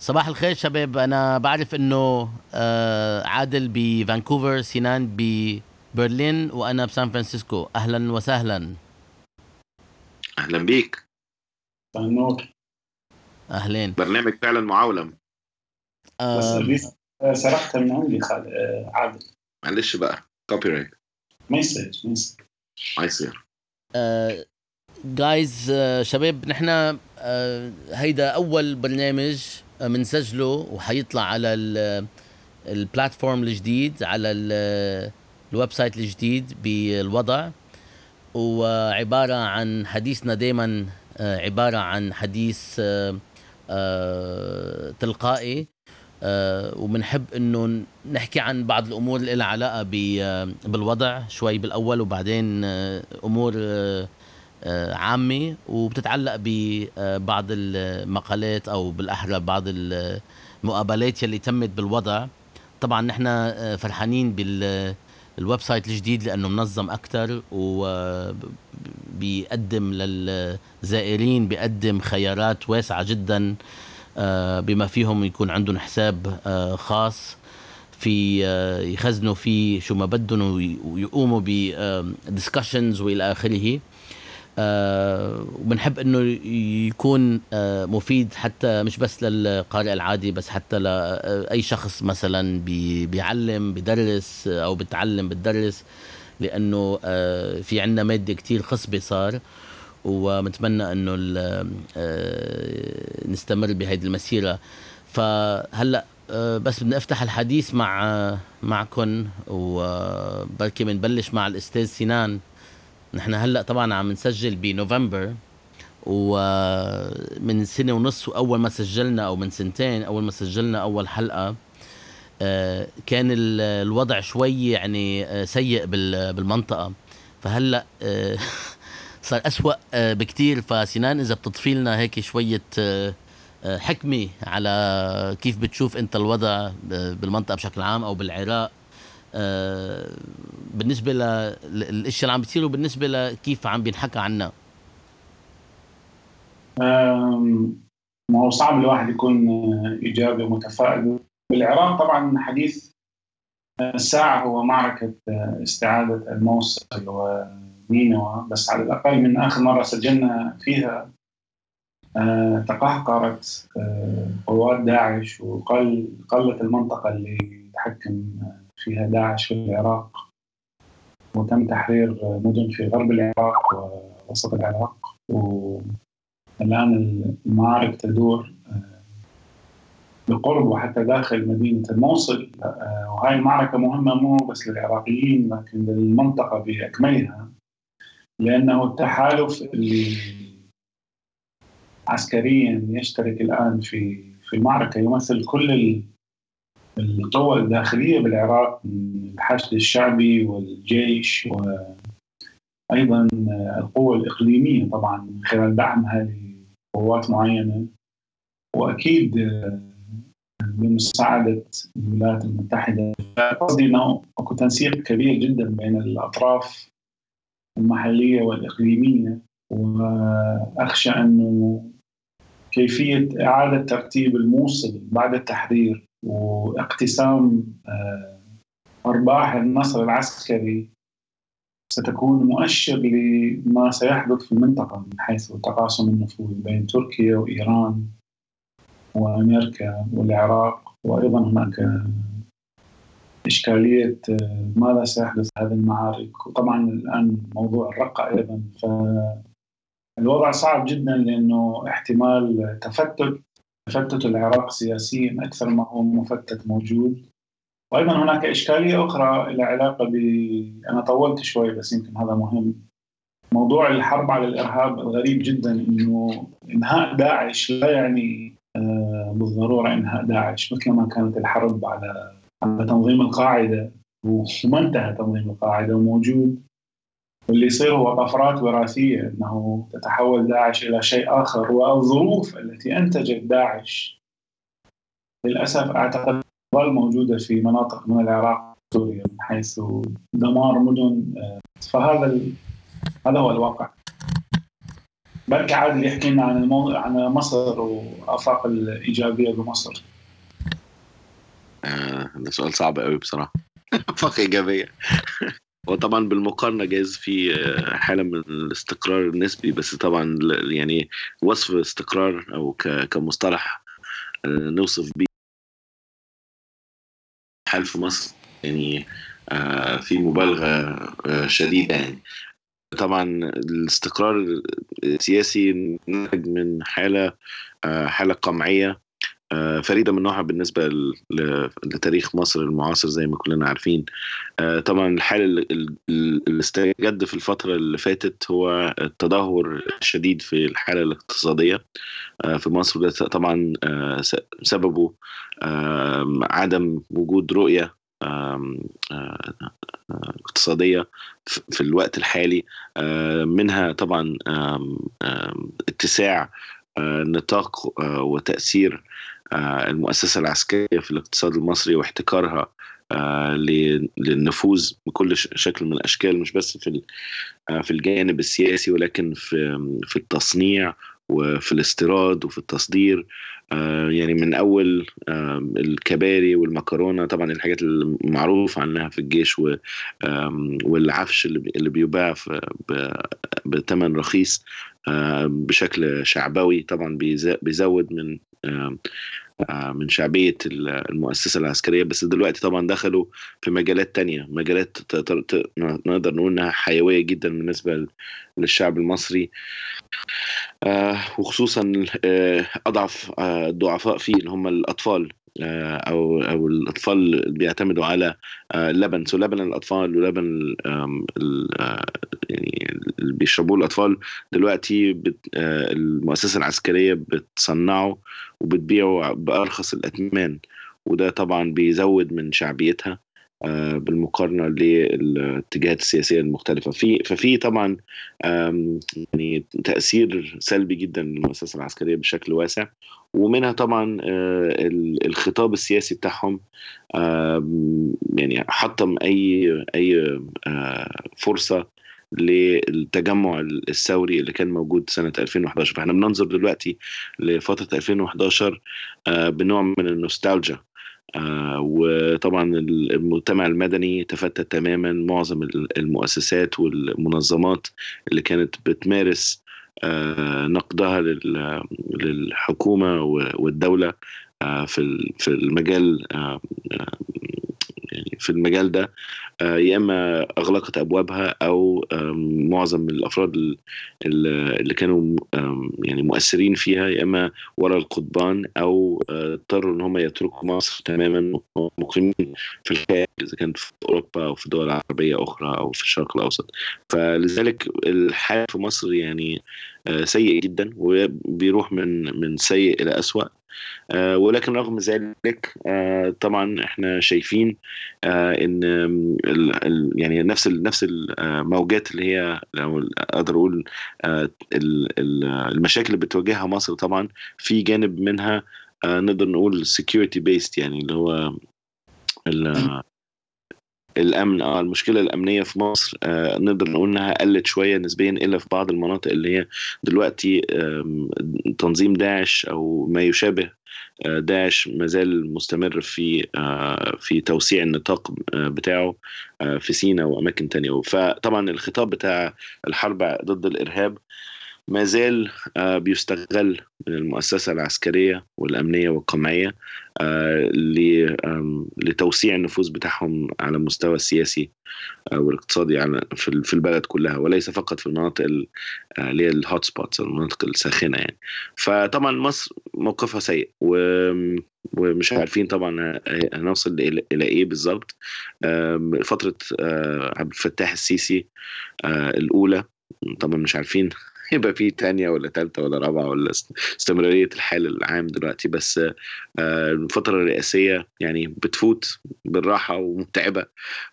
صباح الخير شباب. أنا بعرف إنه آه، عادل بفانكوفر سنان ببرلين وأنا بسان فرانسيسكو. أهلا وسهلا. أهلا بيك. أهلين. برنامج فعلا معولم بس آه، آه، سرقتها من عندي خال... آه، عادل. معلش بقى. copyright ما يصير ما يصير. ما يصير. جايز شباب نحن آه، هيدا أول برنامج بنسجله وحيطلع على ال- ال platform الجديد على ال- ال website الجديد بالوضع. وعبارة عن حديثنا دايما عبارة عن حديث آه، آه، تلقائي. آه، وبنحب إنه نحكي عن بعض الأمور اللي لها علاقة آه، بالوضع شوي بالأول وبعدين آه، أمور آه، آه، عامه وبتتعلق ببعض المقالات أو بالأحرى بعض المقابلات يلي تمت بالوضع. طبعا نحن آه، فرحانين بال ال website الجديد لأنه منظم أكثر وبيقدم للزائرين بيقدم خيارات واسعة جدا آه، بما فيهم يكون عندهم حساب آه، خاص في آه، يخزنوا فيه شو ما بدهم وي- ويقوموا بدiscussions وإلى آخره. آه، وبنحب إنه يكون آه، مفيد حتى مش بس للقارئ العادي بس حتى لاي شخص مثلا بي- بيعلم بدرس أو بتعلم بتدرس لأنه آه، في عندنا مادة كتير خصبة صار. ومتمنى إنه آه، نستمر بهذه المسيرة. فهلأ آه، بس بدنا افتح الحديث مع آه، معكم وبركي بنبلش مع الأستاذ سنان. نحن هلأ طبعا عم نسجل بنوفمبر ومن سنة ونص وأول ما سجلنا أو من سنتين أول ما سجلنا أول حلقة آه، كان ال- الوضع شوي يعني آه، سيء بال- بالمنطقة. فهلأ آه، صار أسوأ بكتير. فسنان إذا بتضفي لنا هيك شوية آه، حكمة على كيف بتشوف أنت الوضع ب- بالمنطقة بشكل عام أو بالعراق بالنسبة للاشياء اللي عم بتصير وبالنسبة لكيف عم بينحكى عنا. ما هو صعب الواحد يكون آه، إيجابي ومتفائل. بالعراق طبعا حديث آه، الساعة هو معركة آه، استعادة الموصل ونينوى بس على الأقل من آخر مرة سجلنا فيها آه، تقهقرت آه، قوات داعش وقل قلت المنطقة اللي يتحكم فيها داعش في العراق وتم تحرير مدن في غرب العراق ووسط العراق والآن المعارك تدور آه، بقرب وحتى داخل مدينة الموصل آه، وهاي المعركة مهمة مو بس للعراقيين لكن للمنطقة بأكملها لأنه التحالف اللي عسكريا يشترك الآن في في المعركة يمثل كل القوى الداخلية بالعراق الحشد الشعبي والجيش وأيضا القوى الإقليمية طبعا من خلال دعمها لقوات معينة. وأكيد بمساعدة الولايات المتحدة قصدي أنه أكو تنسيق كبير جدا بين الأطراف المحلية والإقليمية. وأخشى أنه كيفية إعادة ترتيب الموصل بعد التحرير واقتسام آه، أرباح النصر العسكري ستكون مؤشر لما سيحدث في المنطقة من حيث تقاسم النفوذ بين تركيا وإيران وأمريكا والعراق وأيضا هناك إشكالية آه، ماذا سيحدث هذه المعارك. وطبعا الآن موضوع الرقة أيضا فالوضع صعب جدا لأنه احتمال تفتت تفتت العراق سياسيا أكثر ما هو مفتت موجود. وأيضا هناك إشكالية أخرى لها علاقة ب أنا طولت شوي بس يمكن هذا مهم. موضوع الحرب على الإرهاب الغريب جدا أنه إنهاء داعش لا يعني آه، بالضرورة إنهاء داعش مثل ما كانت الحرب على على تنظيم القاعدة وما انتهى تنظيم القاعدة وموجود. واللي يصير هو طفرات وراثية أنه تتحول داعش إلى شيء آخر. والظروف التي أنتجت داعش للأسف أعتقد تظل موجودة في مناطق من العراق وسوريا من حيث دمار مدن آه، فهذا. هذا هو الواقع. بركي عادل يحكي لنا عن المو... عن مصر وآفاق الإيجابية بمصر. آه ده سؤال صعب قوي بصراحة. آفاق إيجابية. وطبعا بالمقارنة جايز في آه، حالة من الاستقرار النسبي بس طبعا يعني وصف استقرار أو كمصطلح آه، نوصف بيه. حال في مصر يعني آه، في مبالغة شديدة يعني. طبعا الاستقرار السياسي نتج من حالة حالة قمعية. فريدة من نوعها بالنسبة لتاريخ مصر المعاصر زي ما كلنا عارفين. آه، طبعا الحال اللي استجد في الفترة اللي فاتت هو التدهور الشديد في الحالة الاقتصادية آه، في مصر. طبعا سببه عدم وجود رؤية اقتصادية في الوقت الحالي. منها طبعا اتساع نطاق وتأثير آه، المؤسسة العسكرية في الاقتصاد المصري واحتكارها آه، للنفوذ بكل شكل من الأشكال مش بس في آه، في الجانب السياسي ولكن في في التصنيع وفي الاستيراد وفي التصدير. يعني من أول الكباري والمكرونة طبعا الحاجات المعروف عنها في الجيش والعفش اللي بيباع بثمن رخيص بشكل شعبوي طبعا بيزود من من شعبية المؤسسة العسكرية بس دلوقتي طبعا دخلوا في مجالات تانية مجالات نقدر نقول إنها حيوية جدا بالنسبة للشعب المصري. وخصوصا أضعف الضعفاء فيه اللي هم الأطفال. آه، أو أو الأطفال بيعتمدوا على اللبن آه، سو لبن الأطفال ولبن آه، يعني اللي بيشربوه الأطفال دلوقتي المؤسسة العسكرية بتصنعه وبتبيعه بأرخص الاثمان وده طبعا بيزود من شعبيتها. آه، بالمقارنة للاتجاهات السياسية المختلفة. في ففي طبعا يعني تأثير سلبي جدا للمؤسسة العسكرية بشكل واسع ومنها طبعا آه، الخطاب السياسي بتاعهم يعني حطم أي أي آه، فرصة للتجمع الثوري اللي كان موجود سنة 2011 فإحنا بننظر دلوقتي لفترة 2011 بنوع من النوستالجيا. آه وطبعا المجتمع المدني تفتت تماما معظم المؤسسات والمنظمات اللي كانت بتمارس آه نقدها للحكومة والدولة آه في المجال يعني في المجال ده. يا إما أغلقت أبوابها أو معظم الأفراد اللي كانوا يعني مؤثرين فيها يا إما وراء القضبان أو آه، اضطروا إن هم يتركوا مصر تماما مقيمين في الخارج إذا كانت في أوروبا أو في دول عربية أخرى أو في الشرق الأوسط. فلذلك الحال في مصر يعني آه، سيء جدا وبيروح من من سيء إلى أسوأ. آه، ولكن رغم ذلك آه، طبعا إحنا شايفين إن يعني نفس نفس الموجات اللي هي لو أقدر أقول المشاكل اللي بتواجهها مصر طبعا في جانب منها نقدر نقول security based يعني اللي هو الأمن آه المشكلة الأمنية في مصر آه نقدر نقول إنها قلت شوية نسبيا الا في بعض المناطق اللي هي دلوقتي تنظيم داعش أو ما يشابه آه داعش ما زال مستمر في آه في توسيع النطاق بتاعه في سيناء وأماكن تانية. فطبعا الخطاب بتاع الحرب ضد الإرهاب ما زال آه، بيستغل من المؤسسة العسكرية والأمنية والقمعية آه، لتوسيع النفوذ بتاعهم على المستوى السياسي آه، والاقتصادي في البلد كلها وليس فقط في المناطق اللي هي ال hot spots المناطق الساخنة يعني. فطبعا مصر موقفها سيء ومش عارفين طبعا هنوصل إلى إيه بالظبط. فترة عبد الفتاح السيسي الأولى طبعا مش عارفين يبقى في تانية ولا تالتة ولا رابعة ولا استمرارية الحال العام دلوقتي بس آه، الفترة الرئاسية يعني بتفوت بالراحة ومتعبة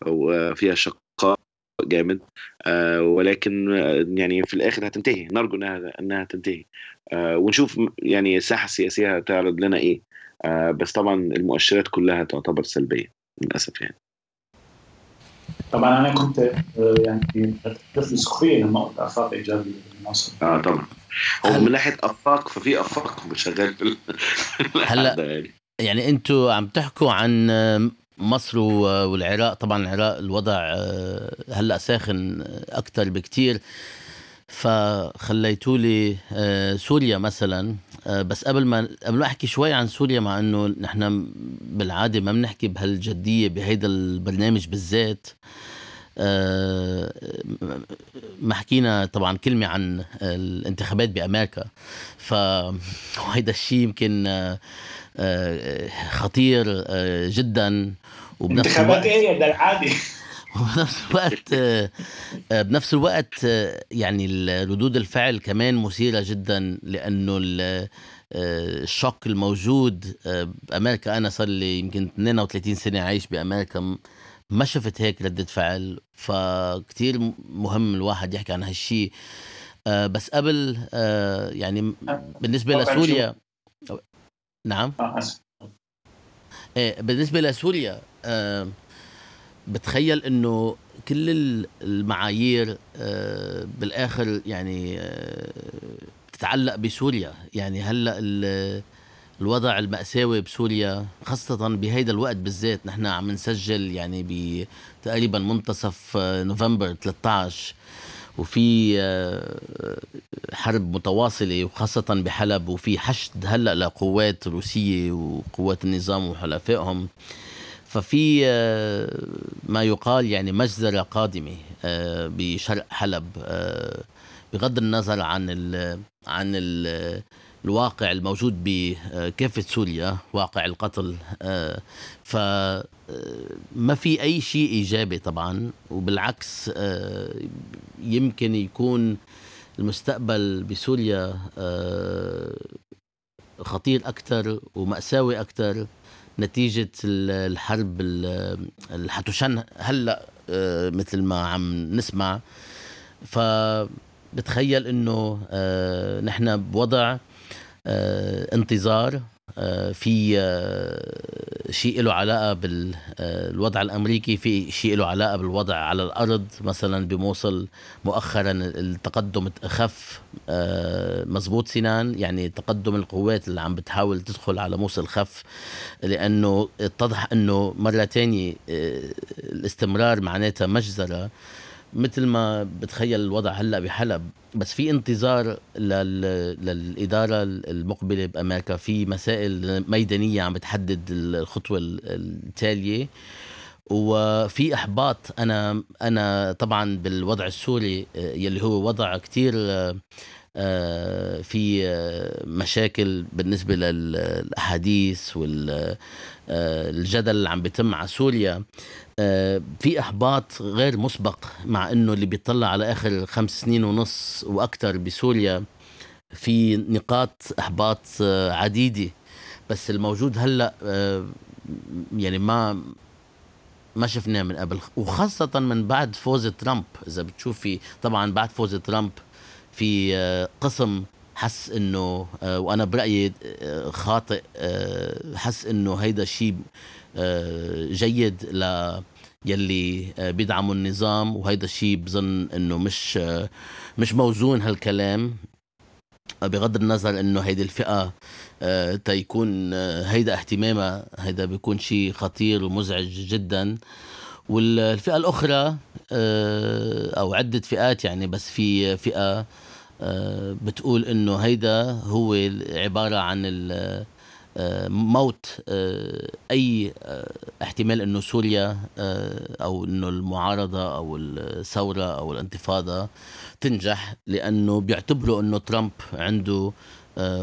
وفيها شقاء جامد آه، ولكن يعني في الآخر هتنتهي نرجو إنها إنها تنتهي آه، ونشوف يعني الساحة السياسية هتعرض لنا إيه بس طبعا المؤشرات كلها تعتبر سلبية للأسف يعني. طبعا أنا كنت يعني في سخريه لما قلت أفاق ايجابيه مصر آه طبعا. هو من ناحيه أفاق ففي افاق شغال في هلا يعني. يعني أنتوا عم تحكوا عن مصر والعراق. طبعا العراق الوضع آه، هلأ ساخن أكثر بكثير فخليتوا لي آه، سوريا مثلا. آه، بس قبل ما قبل ما أحكي شوي عن سوريا مع إنه نحن بالعادة ما بنحكي بهالجدية بهيدا البرنامج بالذات ما حكينا طبعا كلمة عن الانتخابات بأمريكا. فهيدا الشيء يمكن خطير جدا. وبنفس انتخابات إيه ده العادي وبنفس الوقت بنفس الوقت يعني ردود الفعل كمان مثيرة جدا لأنه الشوك الموجود بامريكا أنا صار لي يمكن 32 سنة عايش بأمريكا ما شفت هيك ردة فعل فكتير مهم الواحد يحكي عن هالشيء بس قبل يعني بالنسبة لسوريا نعم؟ آه، إيه بالنسبة لسوريا بتخيل إنه كل المعايير آه، بالآخر يعني آه، بتتعلق بسوريا. يعني هلأ الوضع المأساوي بسوريا خاصة بهيدا الوقت بالذات نحن عم نسجل يعني بتقريبا منتصف آه، نوفمبر 13 وفي حرب متواصلة وخاصة بحلب. وفي حشد هلأ لقوات روسية وقوات النظام وحلفائهم. ففي آه، ما يقال يعني مجزرة قادمة آه، بشرق حلب آه، بغض النظر عن ال عن ال الواقع الموجود بكافة سوريا واقع القتل فما في أي شيء إيجابي طبعا وبالعكس يمكن يكون المستقبل بسوريا خطير أكثر ومأساوي أكثر نتيجة الحرب اللي حتشن. هلأ آه، مثل ما عم نسمع. فبتخيل إنه آه، نحن بوضع آه، انتظار في آه، شيء له علاقة بالوضع آه، الأمريكي في شيء له علاقة بالوضع على الأرض مثلا بموصل مؤخرا التقدم اخف مزبوط سنان يعني تقدم القوات اللي عم بتحاول تدخل على موصل خف لأنه اتضح إنه مرة تانية الاستمرار معناتها مجزرة. مثل ما بتخيل الوضع هلأ بحلب. بس في انتظار للإدارة المقبلة بأمريكا. في مسائل ميدانية عم بتحدد الخطوة التالية. وفي إحباط. أنا أنا طبعا بالوضع السوري يلي هو وضع كتير آه، في مشاكل بالنسبة للأحاديث والجدل اللي عم بيتم على سوريا. آه، في إحباط غير مسبق مع إنه اللي بيطلع على آخر خمس سنين ونص وأكثر بسوريا في نقاط إحباط آه، عديدة. بس الموجود هلأ آه، يعني ما ما شفناه من قبل وخاصة من بعد فوز ترامب. إذا بتشوفي طبعا بعد فوز ترامب في قسم حس إنه وأنا برأيي خاطئ حس إنه هيدا الشيء آه، جيد ل يلي آه، بيدعموا النظام وهيدا الشيء بظن إنه مش آه، مش موزون هالكلام. بغض النظر إنه هيدي الفئة تيكون هيدا اهتمامها هيدا بيكون شيء خطير ومزعج جدا. والفئة الأخرى أو عدة فئات يعني بس في فئة بتقول إنه هيدا هو عبارة عن موت آه، أي آه، احتمال إنه سوريا آه، أو إنه المعارضة أو الثورة أو الانتفاضة تنجح لأنه بيعتبروا إنه ترامب عنده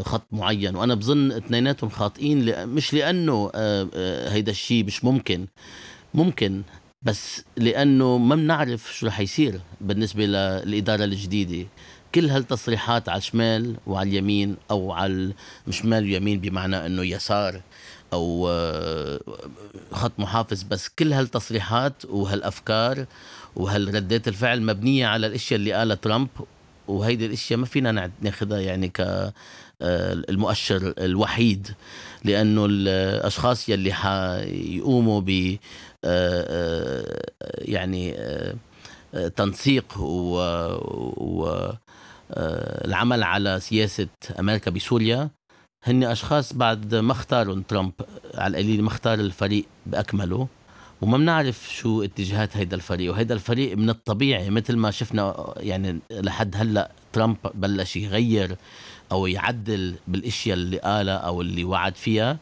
خط معين. وأنا بظن اثنيناتهم خاطئين مش لأنه هيدا الشيء مش ممكن. ممكن بس لأنه ما بنعرف شو رح يصير بالنسبة للاداره الجديدة. كل هالتصريحات على الشمال وعلى اليمين أو على شمال ويمين بمعنى إنه يسار أو آه، خط محافظ بس كل هالتصريحات وهالأفكار وهالردات الفعل مبنية على الأشياء اللي قالها ترامب. وهيدي الأشياء ما فينا ناخذها يعني ك آه، المؤشر الوحيد لأنه الأشخاص يلي حيقوموا ب آه، يعني تنسيق و, و العمل على سياسة أمريكا بسوريا. هن أشخاص بعد ما اختاروا ترامب على القليل ما اختار الفريق بأكمله. وما بنعرف شو اتجاهات هيدا الفريق. وهيدا الفريق من الطبيعي مثل ما شفنا يعني لحد هلأ ترامب بلش يغير أو يعدل بالأشياء اللي قالها أو اللي وعد فيها.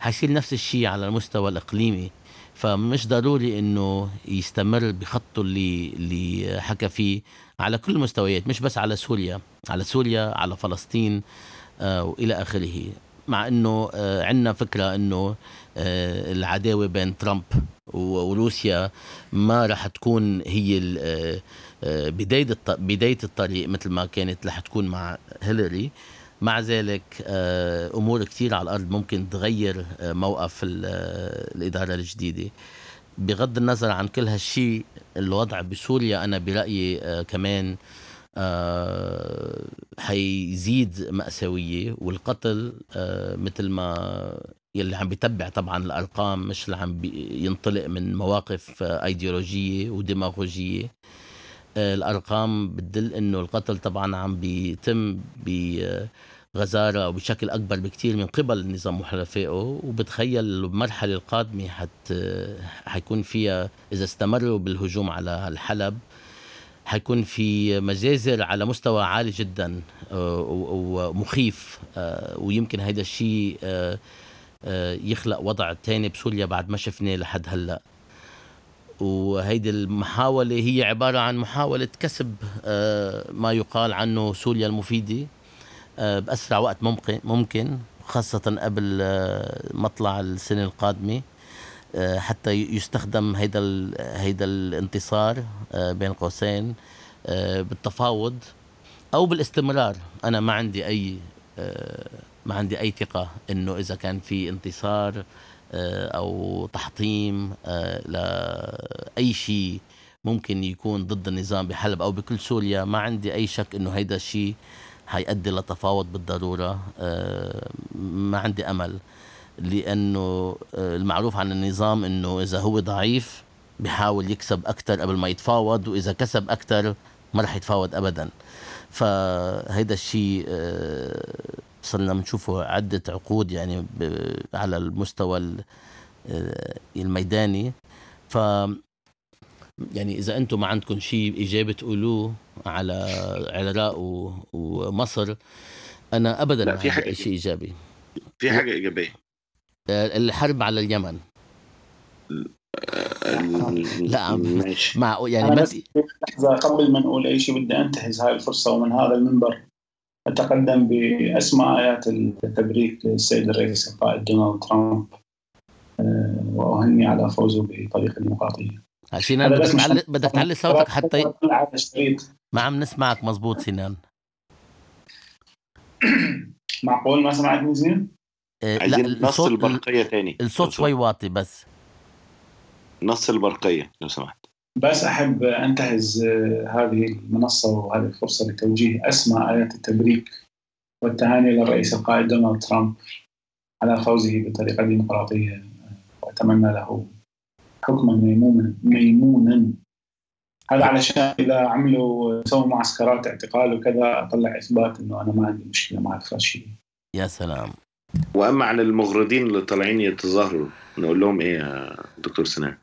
حيصير نفس الشيء على المستوى الإقليمي. فمش ضروري إنه يستمر بخطه اللي اللي حكى فيه على كل المستويات مش بس على سوريا على سوريا على فلسطين آه وإلى آخره. مع إنه آه عندنا فكرة إنه آه العداوة بين ترامب وروسيا ما راح تكون هي آه، آه، بداية بداية الطريق مثل ما كانت راح تكون مع هيلاري. مع ذلك آه، أمور كثير على الأرض ممكن تغير موقف الإدارة الجديدة. بغض النظر عن كل هالشيء الوضع بسوريا أنا برأيي كمان حيزيد مأساوية والقتل مثل ما يلي عم بيتبع طبعا الأرقام مش اللي عم ينطلق من مواقف أيديولوجية وديماغوجيه آه، الأرقام بتدل إنه القتل طبعا عم بيتم بغزارة وبشكل أكبر بكثير من قبل النظام وحلفائه وبتخيل المرحلة القادمة حت حيكون فيها إذا استمروا بالهجوم على الحلب حيكون في مجازر على مستوى عالي جدا ومخيف ويمكن هذا الشيء يخلق وضع تاني بسوريا بعد ما شفناه لحد هلأ. وهيدي المحاولة هي عبارة عن محاولة كسب آه، ما يقال عنه سوريا المفيدة آه، بأسرع وقت ممكن ممكن خاصة قبل مطلع السنة القادمة حتى يستخدم هيدا هيدا الانتصار بين قوسين بالتفاوض أو بالاستمرار. أنا ما عندي أي ما عندي أي ثقة إنه إذا كان في انتصار آه، أو تحطيم آه، لاي شيء ممكن يكون ضد النظام بحلب أو بكل سوريا ما عندي أي شك إنه هيدا الشيء حيؤدي لتفاوض بالضرورة. آه، ما عندي أمل لأنه المعروف عن النظام إنه إذا هو ضعيف بحاول يكسب أكثر قبل ما يتفاوض وإذا كسب أكثر ما راح يتفاوض ابدا. فهيدا الشيء صرنا بنشوفه عدة عقود يعني على المستوى آه، الميداني. ف يعني إذا أنتم ما عندكم شيء إيجابي تقولوه على العراق ومصر أنا ابدا لا في حاجة شيء إيجابي. في حاجة إيجابية. آه، الحرب على اليمن. آه، لا ماشي. مع يعني بس قبل ما نقول أي شيء بدي انتهز هاي الفرصة ومن هذا المنبر. أتقدم بأسمى آيات التبريك للسيد الرئيس القائد دونالد ترامب آه، وأهني على فوزه بطريقة ديمقراطية سنان بدك تعلي بدك تعلي صوتك حتى ما عم نسمعك مزبوط سنان معقول ما سمعتني زين؟ آه لا نص البرقية تاني. الصوت شوي واطي بس. نص البرقية لو سمحت. بس أحب أنتهز آه، هذه المنصة وهذه الفرصة لتوجيه أسمى آيات التبريك والتهاني للرئيس القائد دونالد ترامب على فوزه بطريقة ديمقراطية وأتمنى له حكما ميمونا ميمونا. هذا علشان إذا عملوا سووا معسكرات اعتقال وكذا أطلع إثبات إنه أنا ما عندي مشكلة مع الفاشية يا سلام. وأما عن المغردين اللي طالعين يتظاهروا نقول لهم إيه يا دكتور سنان؟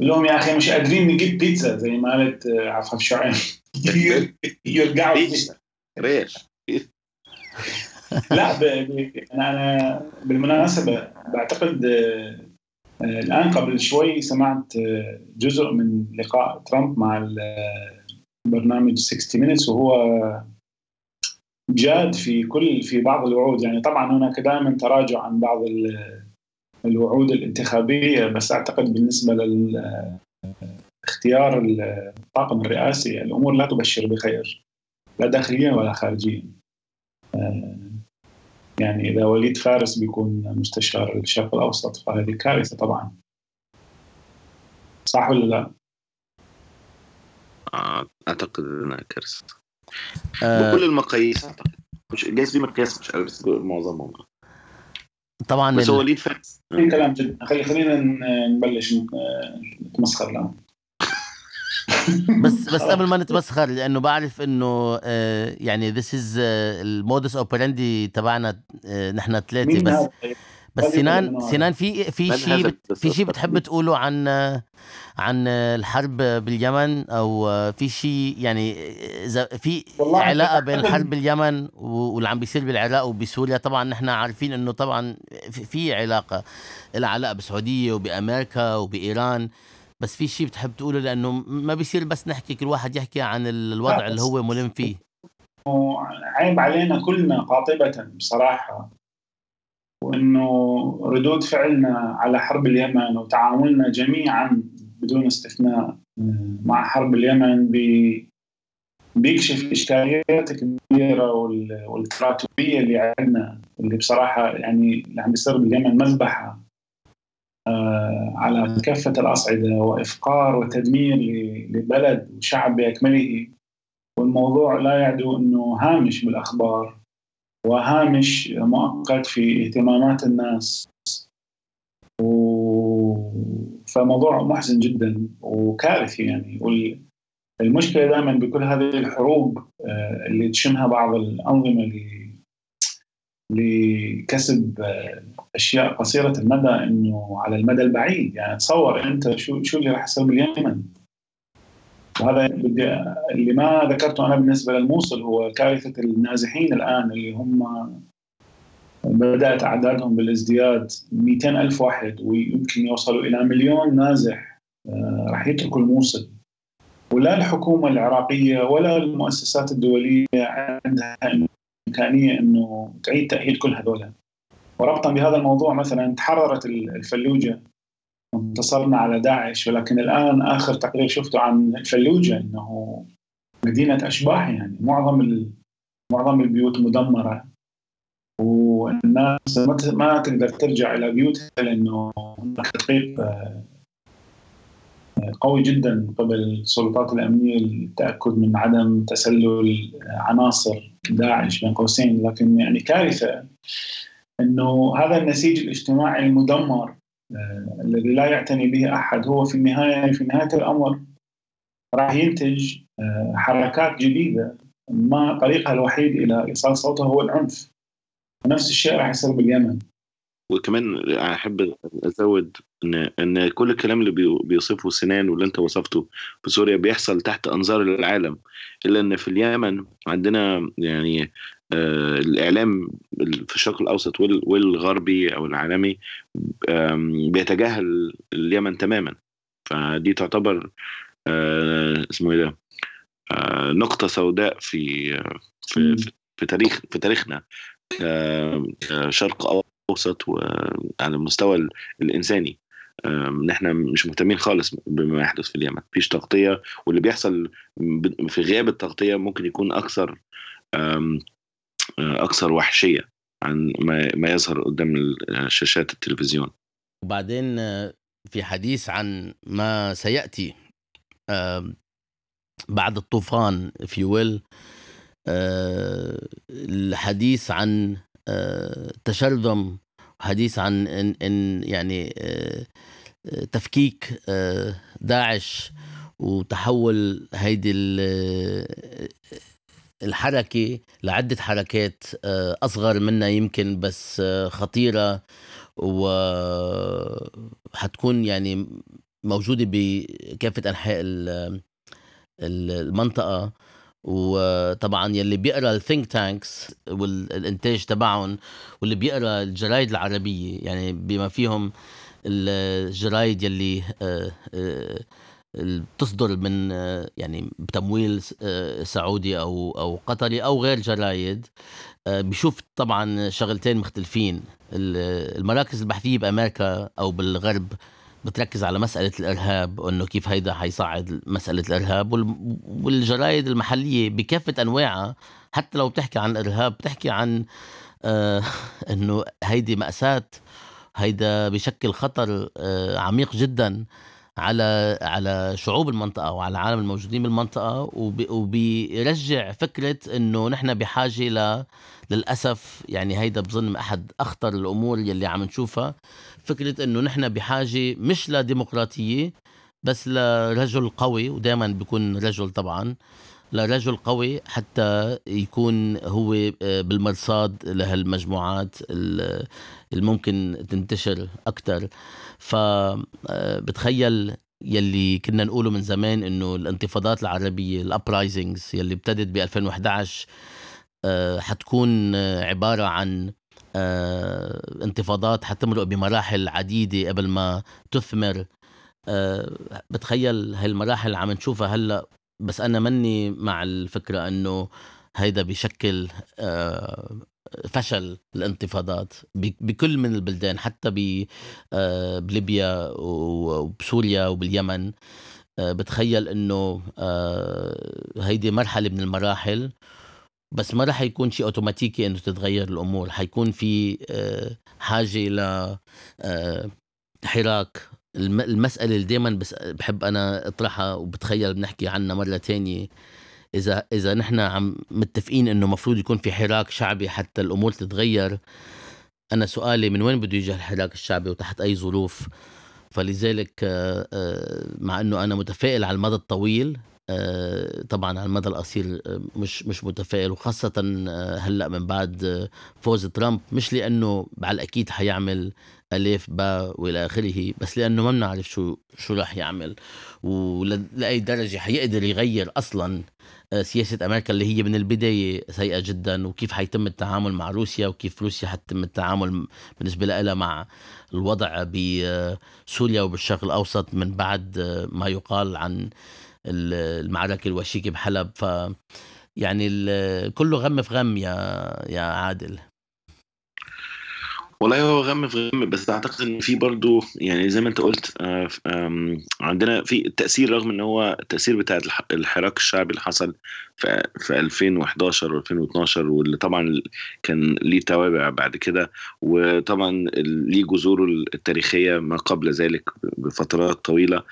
لهم يا أخي مش قادرين نجيب بيتزا زي ما قالت آه، عفاف شعيب يرجعوا. ريش. لا ب... ب... أنا بالمناسبة بعتقد آه، آه، الآن قبل شوي سمعت جزء من لقاء ترامب مع برنامج 60 مينتس وهو جاد في كل في بعض الوعود. يعني طبعا هناك دائما تراجع عن بعض الوعود الانتخابية بس أعتقد بالنسبة لاختيار الطاقم الرئاسي الأمور لا تبشر بخير لا داخليا ولا خارجيا. آه، يعني إذا وليد فارس بيكون مستشار الشرق الأوسط فهذه كارثة طبعا. صح ولا لا؟ آه، أعتقد أنها كارثة. آه. بكل المقاييس أعتقد. مش جايز في مقياس مش عارف بس معظمهم. طبعا بس هو وليد فارس في كلام جدا. خلي خلينا نبلش نتمسخر الآن. بس بس قبل ما نتمسخر لأنه بعرف إنه آه، يعني this is ال modus operandi تبعنا آه، نحن ثلاثة بس. بس سنان سنان في في شيء في شيء بتحب تقوله عن عن الحرب باليمن أو في شيء يعني إذا في علاقة بين الحرب باليمن واللي عم بيصير بالعراق وبسوريا. طبعا نحن عارفين إنه طبعا في علاقة لها علاقة بالسعوديه وبأمريكا وبإيران. بس في شيء بتحب تقوله لأنه ما بيصير بس نحكي كل واحد يحكي عن الوضع اللي هو ملم فيه. عيب علينا كلنا قاطبة بصراحة. وأنه ردود فعلنا على حرب اليمن وتعاملنا جميعا بدون استثناء مع حرب اليمن بي بيكشف إشكاليات كبيرة والتراتبية اللي عندنا اللي بصراحة يعني اللي عم بيصير باليمن مذبحة آه، على كافة الأصعدة وإفقار وتدمير لبلد وشعب باكمله والموضوع لا يعدو أنه هامش بالأخبار. وهامش مؤقت في اهتمامات الناس. و... فموضوع محزن جدا وكارثي يعني. والمشكلة دائما بكل هذه الحروب آه، اللي تشنها بعض الأنظمة اللي لكسب آه، أشياء قصيرة المدى إنه على المدى البعيد. يعني تصور أنت شو شو اللي راح يصير باليمن؟ وهذا اللي ما ذكرته أنا بالنسبة للموصل هو كارثة النازحين الآن اللي هم بدأت أعدادهم بالازدياد 200 ألف واحد ويمكن يوصلوا إلى مليون نازح آه، راح يتركوا الموصل. ولا الحكومة العراقية ولا المؤسسات الدولية عندها إمكانية إنه تعيد تأهيل كل هذول. وربطا بهذا الموضوع مثلا تحررت الفلوجة. انتصرنا على داعش ولكن الآن آخر تقرير شفته عن الفلوجه إنه مدينة أشباح يعني معظم معظم البيوت مدمرة. والناس ما تقدر ترجع إلى بيوتها لأنه هناك تدقيق آه، قوي جدا قبل السلطات الأمنية للتأكد من عدم تسلل عناصر داعش بين قوسين. لكن يعني كارثة إنه هذا النسيج الاجتماعي المدمر الذي لا يعتني به أحد. هو في النهايه في نهاية الأمر راح ينتج آه، حركات جديدة. ما طريقها الوحيد إلى إيصال صوتها هو العنف. نفس الشيء راح يصير باليمن. وكمان أحب أزود ان إن كل الكلام اللي بيوصفه سنان واللي أنت وصفته في سوريا بيحصل تحت أنظار العالم. إلا إن في اليمن عندنا يعني آه الإعلام في الشرق الأوسط والغربي أو العالمي بيتجاهل اليمن تماما. فدي تعتبر آه اسمه إيه ده آه نقطة سوداء في في, في تاريخ في تاريخنا. كشرق أوسط وعلى المستوى الإنساني. ان إحنا مش مهتمين خالص بما يحدث في اليمن. مفيش تغطية. واللي بيحصل في غياب التغطية ممكن يكون أكثر أكثر وحشية عن ما يظهر قدام شاشات التلفزيون. وبعدين في حديث عن ما سيأتي بعد الطوفان في ويل الحديث عن آه، تشرذم حديث عن إن, إن يعني آه، تفكيك آه، داعش وتحول هيدي الحركة لعدة حركات أصغر منها يمكن بس خطيرة وحتكون يعني موجودة بكافة أنحاء المنطقة. وطبعا يلي بيقرأ ال think tanks والانتاج تبعهم واللي بيقرأ الجرايد العربية يعني بما فيهم الجرايد يلي آه، آه، بتصدر من آه، يعني بتمويل سعودي أو أو قطري أو غير جرايد. بيشوف طبعا شغلتين مختلفين. المراكز البحثية بأمريكا أو بالغرب بتركز على مسألة الإرهاب وإنه كيف هيدا حيصعد مسألة الإرهاب والجرايد المحلية بكافة أنواعها حتى لو بتحكي عن الإرهاب بتحكي عن آه إنه هيدي مأساة هيدا بشكل خطر آه عميق جدا. على على شعوب المنطقة وعلى العالم الموجودين بالمنطقة وبيرجع فكرة إنه نحن بحاجة ل للأسف يعني هيدا بظن أحد أخطر الأمور يلي عم نشوفها. فكرة إنه نحن بحاجة مش لديمقراطية بس لرجل قوي ودائما بيكون رجل طبعا لرجل قوي حتى يكون هو آه، بالمرصاد لهالمجموعات الممكن تنتشر أكثر فبتخيل يلي كنا نقوله من زمان إنه الانتفاضات العربية الابرايزنجز يلي ابتدت ب 2011 آه، حتكون عبارة عن آه، انتفاضات حتمرق بمراحل عديدة قبل ما تثمر. آه، بتخيل هاي المراحل عم نشوفها هلأ بس أنا مني مع الفكرة إنه هيدا بشكل فشل الانتفاضات بكل من البلدان حتى آه، بليبيا وبسوريا وباليمن. آه، بتخيل إنه آه، هيدي مرحلة من المراحل بس ما رح يكون شيء أوتوماتيكي إنه تتغير الأمور. حيكون في حاجة ل حراك. المسألة اللي دايما بس بحب أنا أطرحها وبتخيل بنحكي عنها مرة تانية. إذا إذا نحن عم متفقين إنه المفروض يكون في حراك شعبي حتى الأمور تتغير أنا سؤالي من وين بده يجي الحراك الشعبي وتحت أي ظروف؟ فلذلك آه، آه، مع إنه أنا متفائل على المدى الطويل آه، طبعا على المدى القصير مش مش متفائل وخاصة هلأ من بعد فوز ترامب مش لأنه على الأكيد حيعمل الف باء وإلى آخره بس لأنه ما بنعرف شو شو راح يعمل. ولأي درجة حيقدر يغير أصلا آه، سياسة أمريكا اللي هي من البداية سيئة جدا وكيف حيتم التعامل مع روسيا وكيف روسيا حتم التعامل بالنسبة لها مع الوضع بسوريا وبالشرق الأوسط من بعد آه، ما يقال عن المعركة الوشيكة بحلب. ف يعني كله غم في غم يا يا عادل. والله هو غم في غم بس أعتقد إن في برضه يعني زي ما أنت قلت آه، عندنا في التاثير رغم إن هو التاثير بتاع الحراك الشعبي اللي حصل في في 2011 و2012 واللي طبعا كان ليه توابع بعد كده وطبعا ليه جذوره التاريخية ما قبل ذلك بفترات طويلة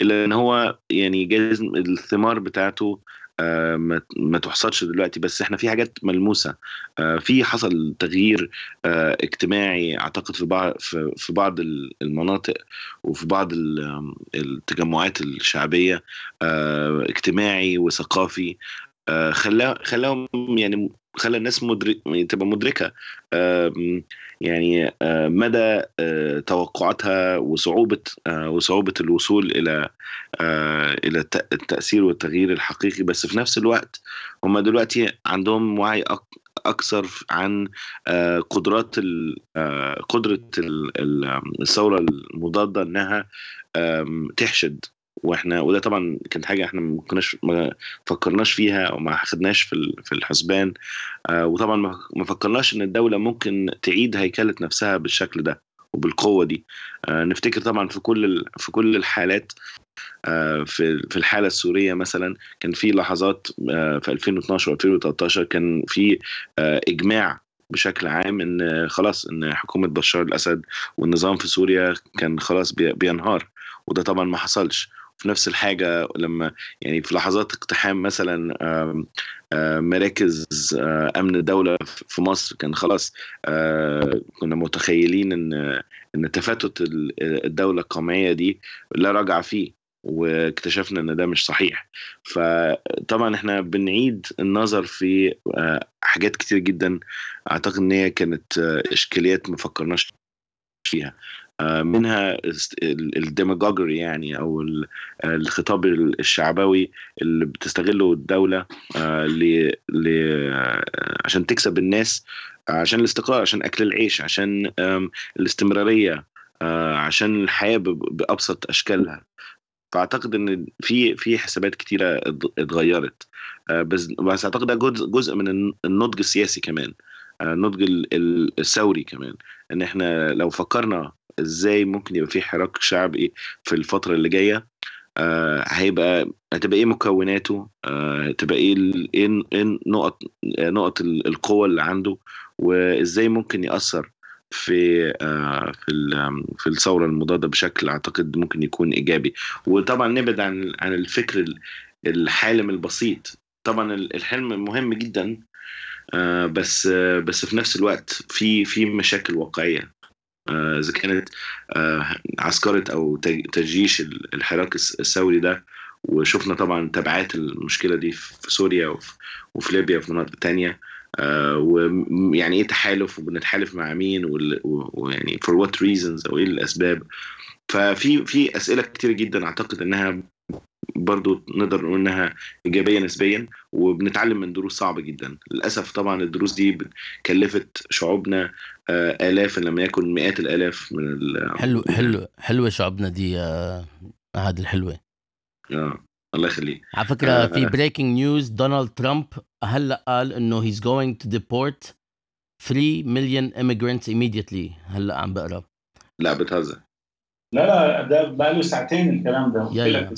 إلا إن هو يعني جايز الثمار بتاعته آه، ما تحصدش دلوقتي بس إحنا في حاجات ملموسة. آه، في حصل تغيير آه، اجتماعي أعتقد في بعض في بعض المناطق وفي بعض التجمعات الشعبية اجتماعي وثقافي. خلاهم يعني خلى الناس مدرك تبقى مدركة. يعني مدى توقعاتها وصعوبة وصعوبة الوصول إلى إلى التأثير والتغيير الحقيقي. بس في نفس الوقت هم دلوقتي عندهم وعي أكثر عن قدرات قدرة الثورة المضادة إنها تحشد. وإحنا وده طبعا كانت حاجة إحنا ما كناش ما فكرناش فيها أو ما خدناش في في الحسبان. آه وطبعا ما فكرناش إن الدولة ممكن تعيد هيكلة نفسها بالشكل ده وبالقوة دي. آه نفتكر طبعا في كل في كل الحالات آه في في الحالة السورية مثلا كان في لحظات في 2012 و2013 كان في إجماع بشكل عام إن خلاص إن حكومة بشار الأسد والنظام في سوريا كان خلاص بينهار. وده طبعا ما حصلش. في نفس الحاجة لما يعني في لحظات اقتحام مثلا مراكز أمن الدولة في مصر كان خلاص كنا متخيلين إن إن تفتت الدولة القومية دي لا رجع فيه واكتشفنا إن ده مش صحيح. فطبعا إحنا بنعيد النظر في حاجات كتير جدا أعتقد إن هي كانت إشكاليات ما فكرناش فيها. آه، منها الديماجوجري يعني أو الخطاب الشعبوي اللي بتستغله الدولة آه، ل عشان تكسب الناس عشان الاستقرار عشان أكل العيش عشان الاستمرارية آه، عشان الحياة بأبسط أشكالها. فأعتقد إن في في حسابات كتيرة اتغيرت. بس بس أعتقد ده جزء من النضج السياسي كمان النضج الثوري كمان. إن إحنا لو فكرنا إزاي ممكن يبقى في حراك شعبي في الفترة اللي جاية؟ آه هيبقى هتبقى إيه مكوناته؟ آه هتبقى إيه إيه إيه نقط نقط القوة اللي عنده؟ وازاي ممكن يأثر في آه في في الثورة المضادة بشكل أعتقد ممكن يكون إيجابي؟ وطبعا نبعد عن عن الفكر الحالم البسيط. طبعا الحلم مهم جدا آه بس آه بس في نفس الوقت في في مشاكل واقعية. آه، إذا كانت آه، عسكرة أو تجيش الحراك الثوري ده وشفنا طبعا تبعات المشكلة دي في سوريا وفي ليبيا وفي مناطق تانية ويعني إيه تحالف وبنتحالف مع مين ويعني for what reasons أو إيه الأسباب. ففي في أسئلة كتير جدا أعتقد إنها برضو نقدر نقول إنها إيجابية نسبيا وبنتعلم من دروس صعبة جدا. للأسف طبعا الدروس دي كلفت شعوبنا آه، آلاف لم يكن مئات الآلاف من حلو حلو حلوة شعوبنا دي آه هذه الحلوة. آه الله يخليك. على فكرة آه في breaking news دونالد ترامب هلأ قال إنه he's going to deport 3 million immigrants immediately. هلأ عم بقرأ. لا بتهزر. لا لا ده بقى له ساعتين الكلام ده. يا يا.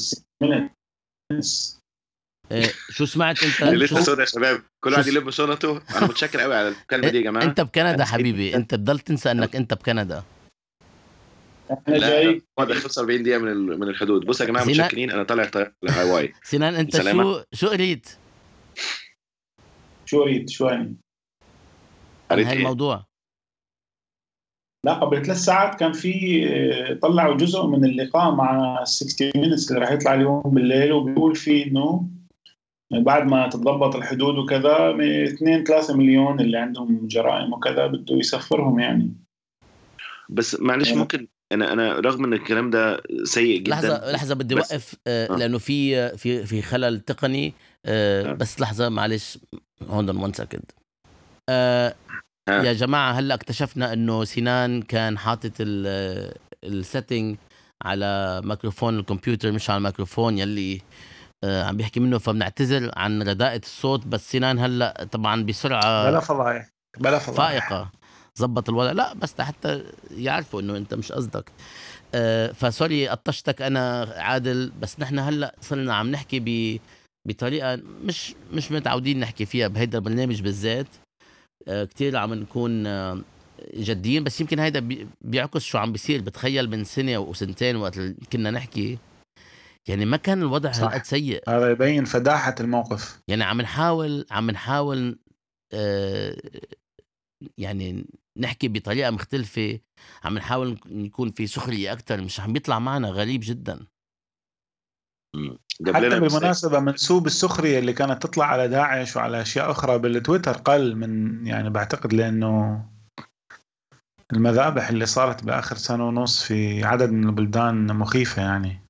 إيه شو سمعت انت؟ لسه سودا يا شباب. كل واحد يلم شنطه أنا متشكر قوي على الكلمة دي يا جماعة. انت بكندا حبيبي. انت بضل تنسى انك انت بكندا. إحنا جاي. 45 دقيقة من من الحدود. بصوا يا جماعة متشكرين. أنا طالع طياره لهاواي. سنان انت شو شو قريت؟ شو قريت؟ شو يعني؟ قريت هاي الموضوع لا قبل ثلاث ساعات كان في طلعوا جزء من اللقاء مع 60 مينتس اللي راح يطلع اليوم بالليل وبيقول فيه إنه بعد ما تتضبط الحدود وكذا 2 3 مليون اللي عندهم جرائم وكذا بده يسفرهم يعني بس معلش يعني ممكن أنا أنا رغم إن الكلام ده سيء جدا لحظة لحظة بدي اوقف آه،, آه. لأنه في في في خلل تقني آه. بس لحظة معلش هون one second آه يا جماعة هلأ اكتشفنا إنه سنان كان حاطط ال setting على ميكروفون الكمبيوتر مش على الميكروفون يلي آه، عم بيحكي منه فبنعتذر عن رداءة الصوت بس سنان هلأ طبعا بسرعة بلا فضايح بلا فضايح. فائقة. زبط الوضع. لا بس حتى يعرفوا إنه أنت مش قصدك. آه، ف sorry قطشتك أنا عادل بس نحن هلأ صرنا عم نحكي ب بطريقة مش مش متعودين نحكي فيها بهيدا البرنامج بالذات. آه، كتير عم نكون آه، جديين بس يمكن هيدا بيعكس شو عم بيصير. بتخيل من سنة وسنتين وقت كنا نحكي يعني ما كان الوضع هالقد سيء. هذا يبين فداحة الموقف. يعني عم نحاول عم نحاول آه يعني نحكي بطريقة مختلفة. عم نحاول يكون في سخرية أكثر مش عم بيطلع معنا غريب جدا. حتى بالمناسبة منسوب السخرية اللي كانت تطلع على داعش وعلى أشياء أخرى بالتويتر قل من يعني بعتقد لأنه المذابح اللي صارت بآخر سنة ونص في عدد من البلدان مخيفة يعني.